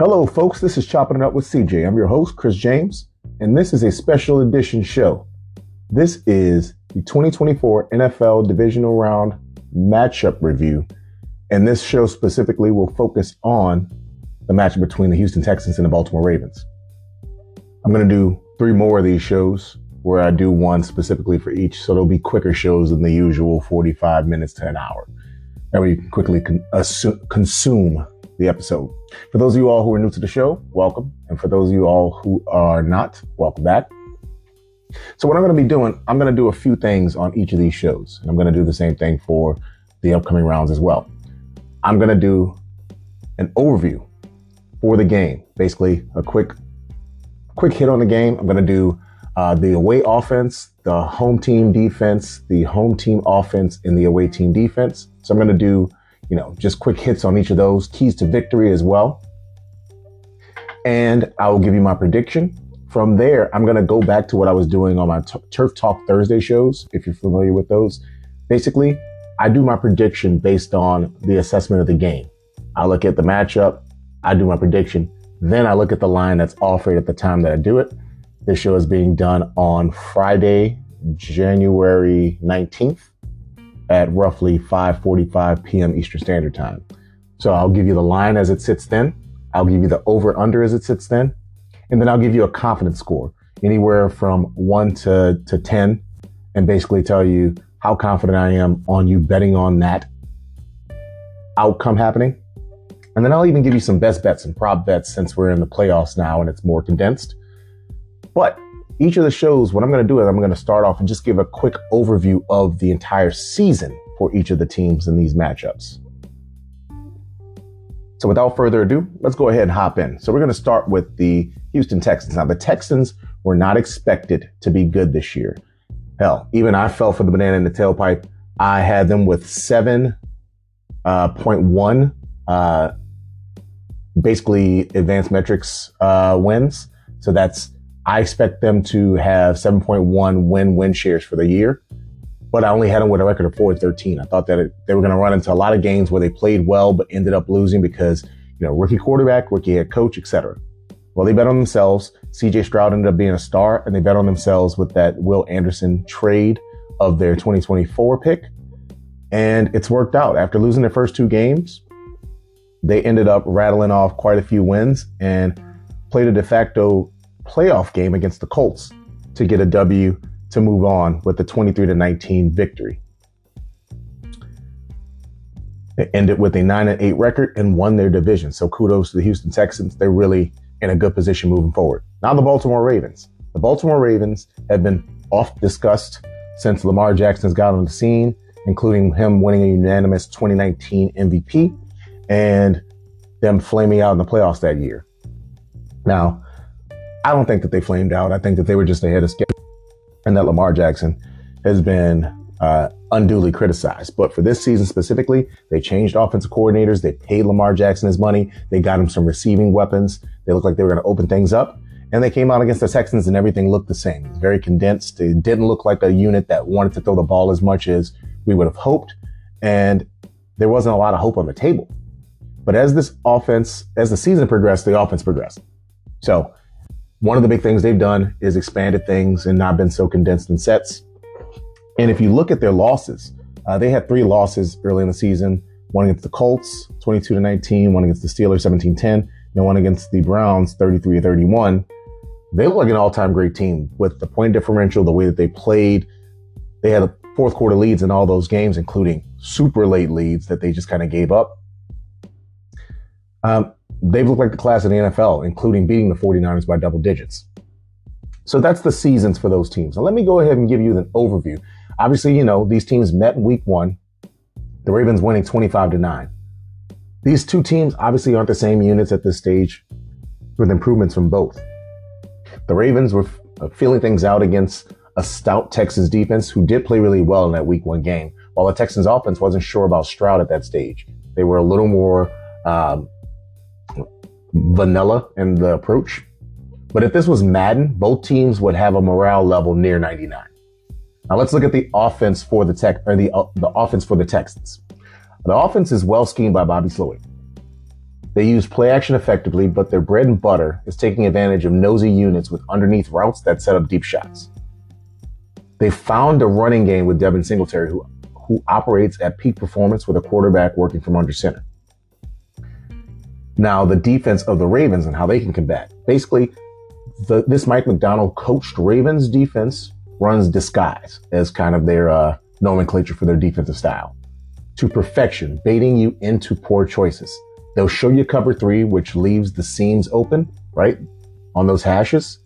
Hello, folks. This is Chopping It Up with CJ. I'm your host, Chris James, and this is a special edition show. This is the 2024 NFL Divisional Round matchup review, and this show specifically will focus on the matchup between the Houston Texans and the Baltimore Ravens. I'm going to do three more of these shows where I do one specifically for each, so there'll be quicker shows than the usual 45 minutes to an hour. And we quickly assume, consume the episode. For those of you all who are new to the show, welcome. And for those of you all who are not, welcome back. So what I'm going to be doing, I'm going to do a few things on each of these shows. And I'm going to do the same thing for the upcoming rounds as well. I'm going to do an overview for the game, basically a quick, quick hit on the game. I'm going to do uh, the away offense, the home team defense, the home team offense, and the away team defense. So I'm going to do you know, just quick hits on each of those keys to victory as well. And I will give you my prediction. From there, I'm going to go back to what I was doing on my t- Turf Talk Thursday shows, if you're familiar with those. Basically, I do my prediction based on the assessment of the game. I look at the matchup, I do my prediction, then I look at the line that's offered at the time that I do it. This show is being done on Friday, January 19th at roughly 5:45 p.m. Eastern Standard Time. So I'll give you the line as it sits then. I'll give you the over under as it sits then, and then I'll give you a confidence score anywhere from one to to ten, and basically tell you how confident I am on you betting on that outcome happening. And then I'll even give you some best bets and prop bets since we're in the playoffs now and it's more condensed. But each of the shows, what I'm going to do is I'm going to start off and just give a quick overview of the entire season for each of the teams in these matchups. So without further ado, let's go ahead and hop in. So we're going to start with the Houston Texans. Now the Texans were not expected to be good this year. Hell, even I fell for the banana in the tailpipe. I had them with 7.1 uh, uh, basically advanced metrics uh, wins. So that's I expect them to have 7.1 win win shares for the year, but I only had them with a record of 4 13. I thought that it, they were going to run into a lot of games where they played well but ended up losing because, you know, rookie quarterback, rookie head coach, etc. Well, they bet on themselves. CJ Stroud ended up being a star, and they bet on themselves with that Will Anderson trade of their 2024 pick. And it's worked out. After losing their first two games, they ended up rattling off quite a few wins and played a de facto playoff game against the Colts to get a W to move on with the 23 to 19 victory. They ended with a 9 and 8 record and won their division. So kudos to the Houston Texans. They're really in a good position moving forward. Now the Baltimore Ravens. The Baltimore Ravens have been oft discussed since Lamar Jackson's got on the scene, including him winning a unanimous 2019 MVP and them flaming out in the playoffs that year. Now, I don't think that they flamed out. I think that they were just ahead of schedule and that Lamar Jackson has been uh, unduly criticized. But for this season specifically, they changed offensive coordinators. They paid Lamar Jackson his money. They got him some receiving weapons. They looked like they were going to open things up. And they came out against the Texans and everything looked the same. Very condensed. It didn't look like a unit that wanted to throw the ball as much as we would have hoped. And there wasn't a lot of hope on the table. But as this offense, as the season progressed, the offense progressed. So one of the big things they've done is expanded things and not been so condensed in sets. And if you look at their losses, uh, they had three losses early in the season. One against the Colts, 22 to 19. One against the Steelers, 17 10. And one against the Browns, 33 31. They look like an all-time great team with the point differential, the way that they played. They had fourth quarter leads in all those games, including super late leads that they just kind of gave up. Um, they've looked like the class in the NFL, including beating the 49ers by double digits. So that's the seasons for those teams. Now let me go ahead and give you an overview. Obviously, you know, these teams met in week one. The Ravens winning 25 to 9. These two teams obviously aren't the same units at this stage with improvements from both. The Ravens were uh, feeling things out against a stout Texans defense who did play really well in that week one game, while the Texans offense wasn't sure about Stroud at that stage. They were a little more um, vanilla in the approach. But if this was Madden, both teams would have a morale level near 99. Now let's look at the offense for the tech or the uh, the offense for the Texans. The offense is well schemed by Bobby Slowik. They use play action effectively, but their bread and butter is taking advantage of nosy units with underneath routes that set up deep shots. They found a running game with Devin Singletary, who, who operates at peak performance with a quarterback working from under center. Now, the defense of the Ravens and how they can combat. Basically, the, this Mike Macdonald coached Ravens defense runs disguise as kind of their uh, nomenclature for their defensive style to perfection, baiting you into poor choices. They'll show you cover three, which leaves the seams open, right? On those hashes.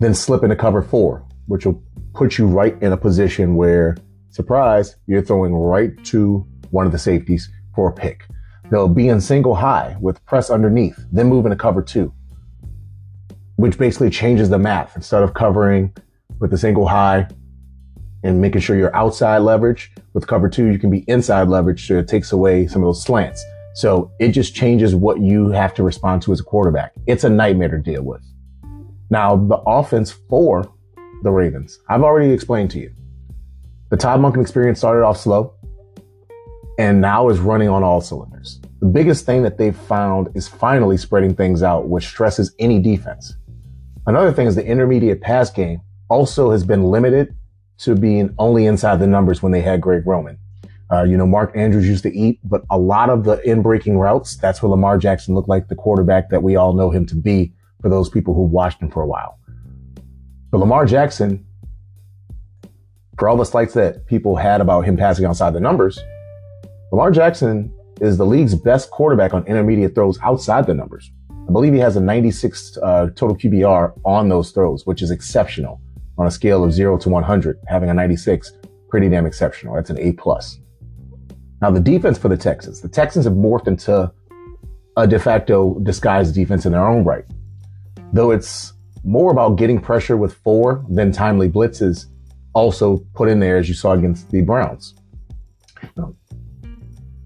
Then slip into cover four, which will put you right in a position where, surprise, you're throwing right to one of the safeties for a pick. They'll be in single high with press underneath, then move into cover two, which basically changes the math. Instead of covering with the single high and making sure you're outside leverage, with cover two, you can be inside leverage so it takes away some of those slants. So it just changes what you have to respond to as a quarterback. It's a nightmare to deal with. Now, the offense for the Ravens, I've already explained to you. The Todd Monken experience started off slow and now is running on all cylinders. The biggest thing that they've found is finally spreading things out, which stresses any defense. Another thing is the intermediate pass game also has been limited to being only inside the numbers when they had Greg Roman. Uh, you know, Mark Andrews used to eat, but a lot of the in breaking routes, that's where Lamar Jackson looked like the quarterback that we all know him to be for those people who watched him for a while. But Lamar Jackson, for all the slights that people had about him passing outside the numbers, Lamar Jackson is the league's best quarterback on intermediate throws outside the numbers. I believe he has a 96 uh, total QBR on those throws, which is exceptional on a scale of zero to 100. Having a 96, pretty damn exceptional. That's an A plus. Now the defense for the Texans, the Texans have morphed into a de facto disguised defense in their own right. Though it's more about getting pressure with four than timely blitzes also put in there as you saw against the Browns.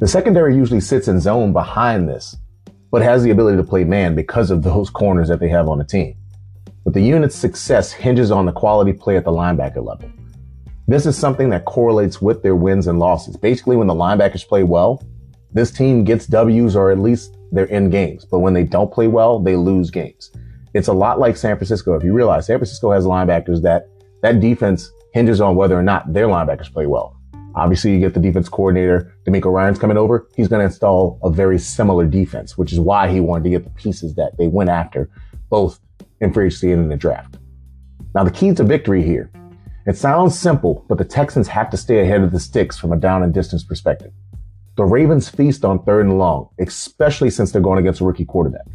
The secondary usually sits in zone behind this, but has the ability to play man because of those corners that they have on the team. But the unit's success hinges on the quality play at the linebacker level. This is something that correlates with their wins and losses. Basically, when the linebackers play well, this team gets W's or at least they're in games. But when they don't play well, they lose games. It's a lot like San Francisco. If you realize San Francisco has linebackers that that defense hinges on whether or not their linebackers play well. Obviously, you get the defense coordinator, DeMeco Ryans coming over. He's going to install a very similar defense, which is why he wanted to get the pieces that they went after, both in free agency and in the draft. Now, the key to victory here. It sounds simple, but the Texans have to stay ahead of the sticks from a down and distance perspective. The Ravens feast on third and long, especially since they're going against a rookie quarterback.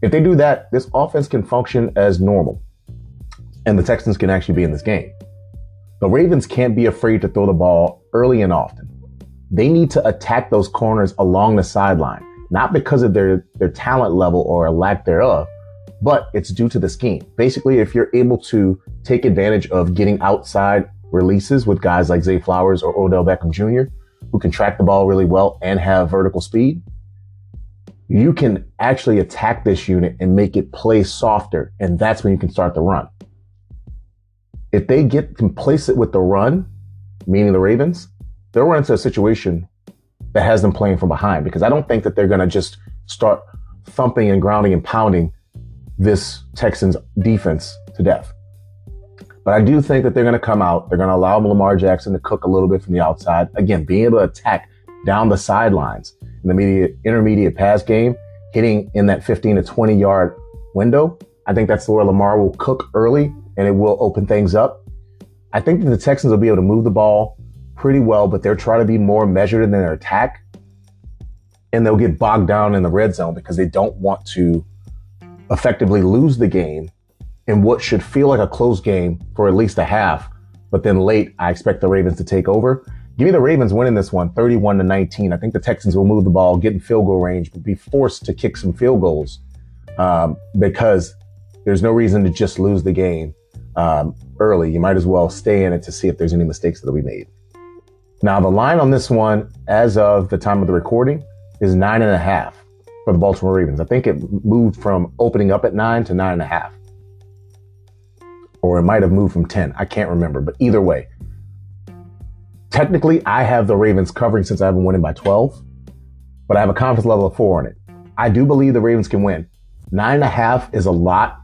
If they do that, this offense can function as normal, and the Texans can actually be in this game. The Ravens can't be afraid to throw the ball early and often. They need to attack those corners along the sideline, not because of their, their talent level or a lack thereof, but it's due to the scheme. Basically, if you're able to take advantage of getting outside releases with guys like Zay Flowers or Odell Beckham Jr., who can track the ball really well and have vertical speed, you can actually attack this unit and make it play softer. And that's when you can start the run if they get complacent with the run, meaning the Ravens, they'll run into a situation that has them playing from behind because I don't think that they're going to just start thumping and grounding and pounding this Texans defense to death. But I do think that they're going to come out. They're going to allow Lamar Jackson to cook a little bit from the outside. Again, being able to attack down the sidelines in the immediate, intermediate pass game, hitting in that 15 to 20 yard window. I think that's where Lamar will cook early and it will open things up. I think that the Texans will be able to move the ball pretty well, but they're trying to be more measured in their attack. And they'll get bogged down in the red zone because they don't want to effectively lose the game in what should feel like a close game for at least a half. But then late, I expect the Ravens to take over. Give me the Ravens winning this one, 31 to 19. I think the Texans will move the ball, get in field goal range, but be forced to kick some field goals um, because there's no reason to just lose the game um, early, you might as well stay in it to see if there's any mistakes that we made. Now, the line on this one, as of the time of the recording, is nine and a half for the Baltimore Ravens. I think it moved from opening up at nine to nine and a half. Or it might have moved from 10. I can't remember, but either way. Technically, I have the Ravens covering since I haven't won it by 12, but I have a confidence level of four on it. I do believe the Ravens can win. Nine and a half is a lot.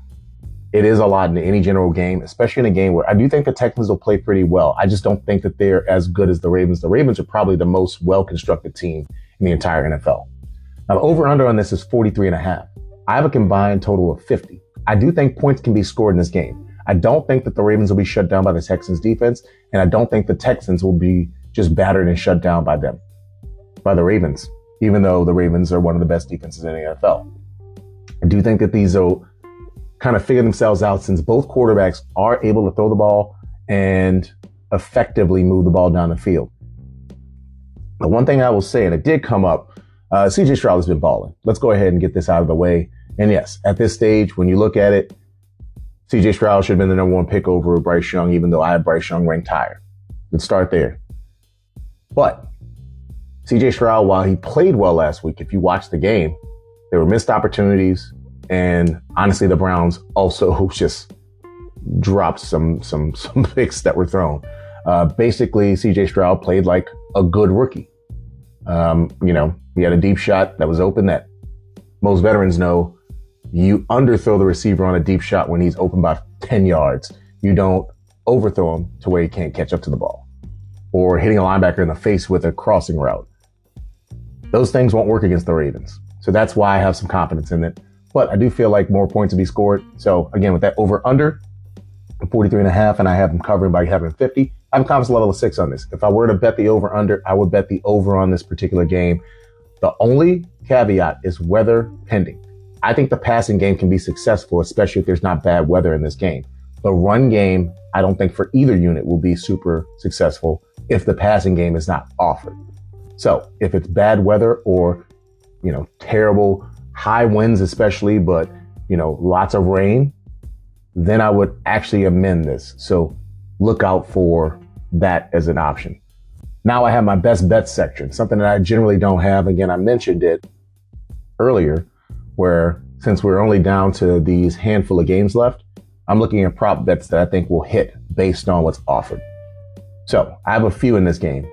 It is a lot in any general game, especially in a game where I do think the Texans will play pretty well. I just don't think that they're as good as the Ravens. The Ravens are probably the most well constructed team in the entire NFL. Now, the over under on this is 43 and a half. I have a combined total of 50. I do think points can be scored in this game. I don't think that the Ravens will be shut down by the Texans defense, and I don't think the Texans will be just battered and shut down by them, by the Ravens, even though the Ravens are one of the best defenses in the NFL. I do think that these will kind of figure themselves out since both quarterbacks are able to throw the ball and effectively move the ball down the field. The one thing I will say, and it did come up, uh, CJ Stroud has been balling. Let's go ahead and get this out of the way. And yes, at this stage, when you look at it, CJ Stroud should have been the number one pick over Bryce Young, even though I have Bryce Young ranked higher. Let's start there. But CJ Stroud, while he played well last week, if you watch the game, there were missed opportunities. And honestly, the Browns also just dropped some, some, some picks that were thrown. Uh, basically, CJ Stroud played like a good rookie. Um, you know, he had a deep shot that was open that most veterans know you underthrow the receiver on a deep shot when he's open by 10 yards. You don't overthrow him to where he can't catch up to the ball or hitting a linebacker in the face with a crossing route. Those things won't work against the Ravens. So that's why I have some confidence in it. But I do feel like more points to be scored. So again, with that over under 43 and a half, and I have them covering by having 50, I have a confidence level of six on this. If I were to bet the over under, I would bet the over on this particular game. The only caveat is weather pending. I think the passing game can be successful, especially if there's not bad weather in this game. The run game, I don't think for either unit will be super successful if the passing game is not offered. So if it's bad weather or, you know, terrible high winds, especially, but, you know, lots of rain, then I would actually amend this. So look out for that as an option. Now I have my best bet section, something that I generally don't have. Again, I mentioned it earlier where since we're only down to these handful of games left, I'm looking at prop bets that I think will hit based on what's offered. So I have a few in this game.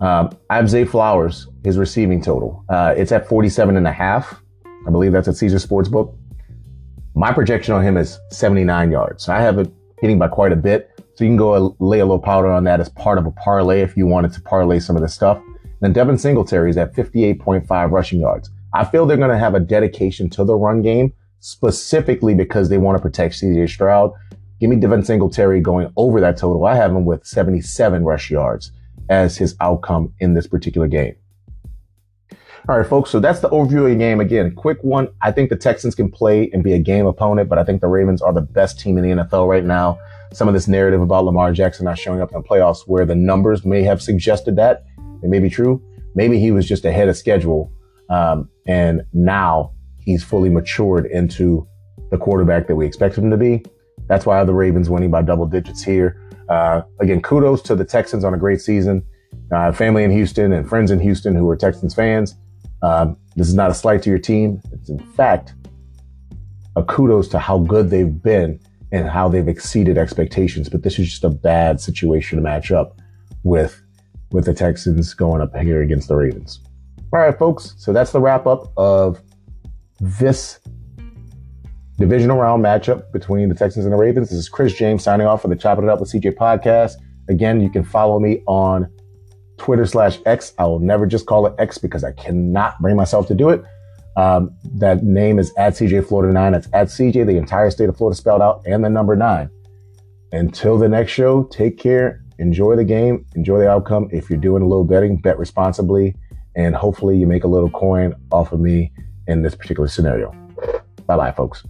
Um, I have Zay Flowers, his receiving total. Uh, it's at 47 and a half. I believe that's at Caesar Sportsbook. My projection on him is 79 yards. I have it hitting by quite a bit. So you can go lay a little powder on that as part of a parlay if you wanted to parlay some of this stuff. Then Devin Singletary is at 58.5 rushing yards. I feel they're going to have a dedication to the run game specifically because they want to protect CJ Stroud. Give me Devin Singletary going over that total. I have him with 77 rush yards as his outcome in this particular game. All right, folks. So that's the overview of the game. Again, quick one. I think the Texans can play and be a game opponent, but I think the Ravens are the best team in the NFL right now. Some of this narrative about Lamar Jackson not showing up in the playoffs where the numbers may have suggested that it may be true. Maybe he was just ahead of schedule um, and now he's fully matured into the quarterback that we expect him to be. That's why the Ravens winning by double digits here. Uh, again, kudos to the Texans on a great season. Uh, family in Houston and friends in Houston who are Texans fans. Um, this is not a slight to your team. It's in fact a kudos to how good they've been and how they've exceeded expectations. But this is just a bad situation to match up with with the Texans going up here against the Ravens. All right, folks. So that's the wrap up of this divisional round matchup between the Texans and the Ravens. This is Chris James signing off for the Chopping It Up with CJ podcast. Again, you can follow me on Twitter slash X. I will never just call it X because I cannot bring myself to do it. Um, that name is at CJ Florida 9. That's at CJ, the entire state of Florida spelled out, and the number 9. Until the next show, take care, enjoy the game, enjoy the outcome. If you're doing a little betting, bet responsibly and hopefully you make a little coin off of me in this particular scenario. Bye bye, folks.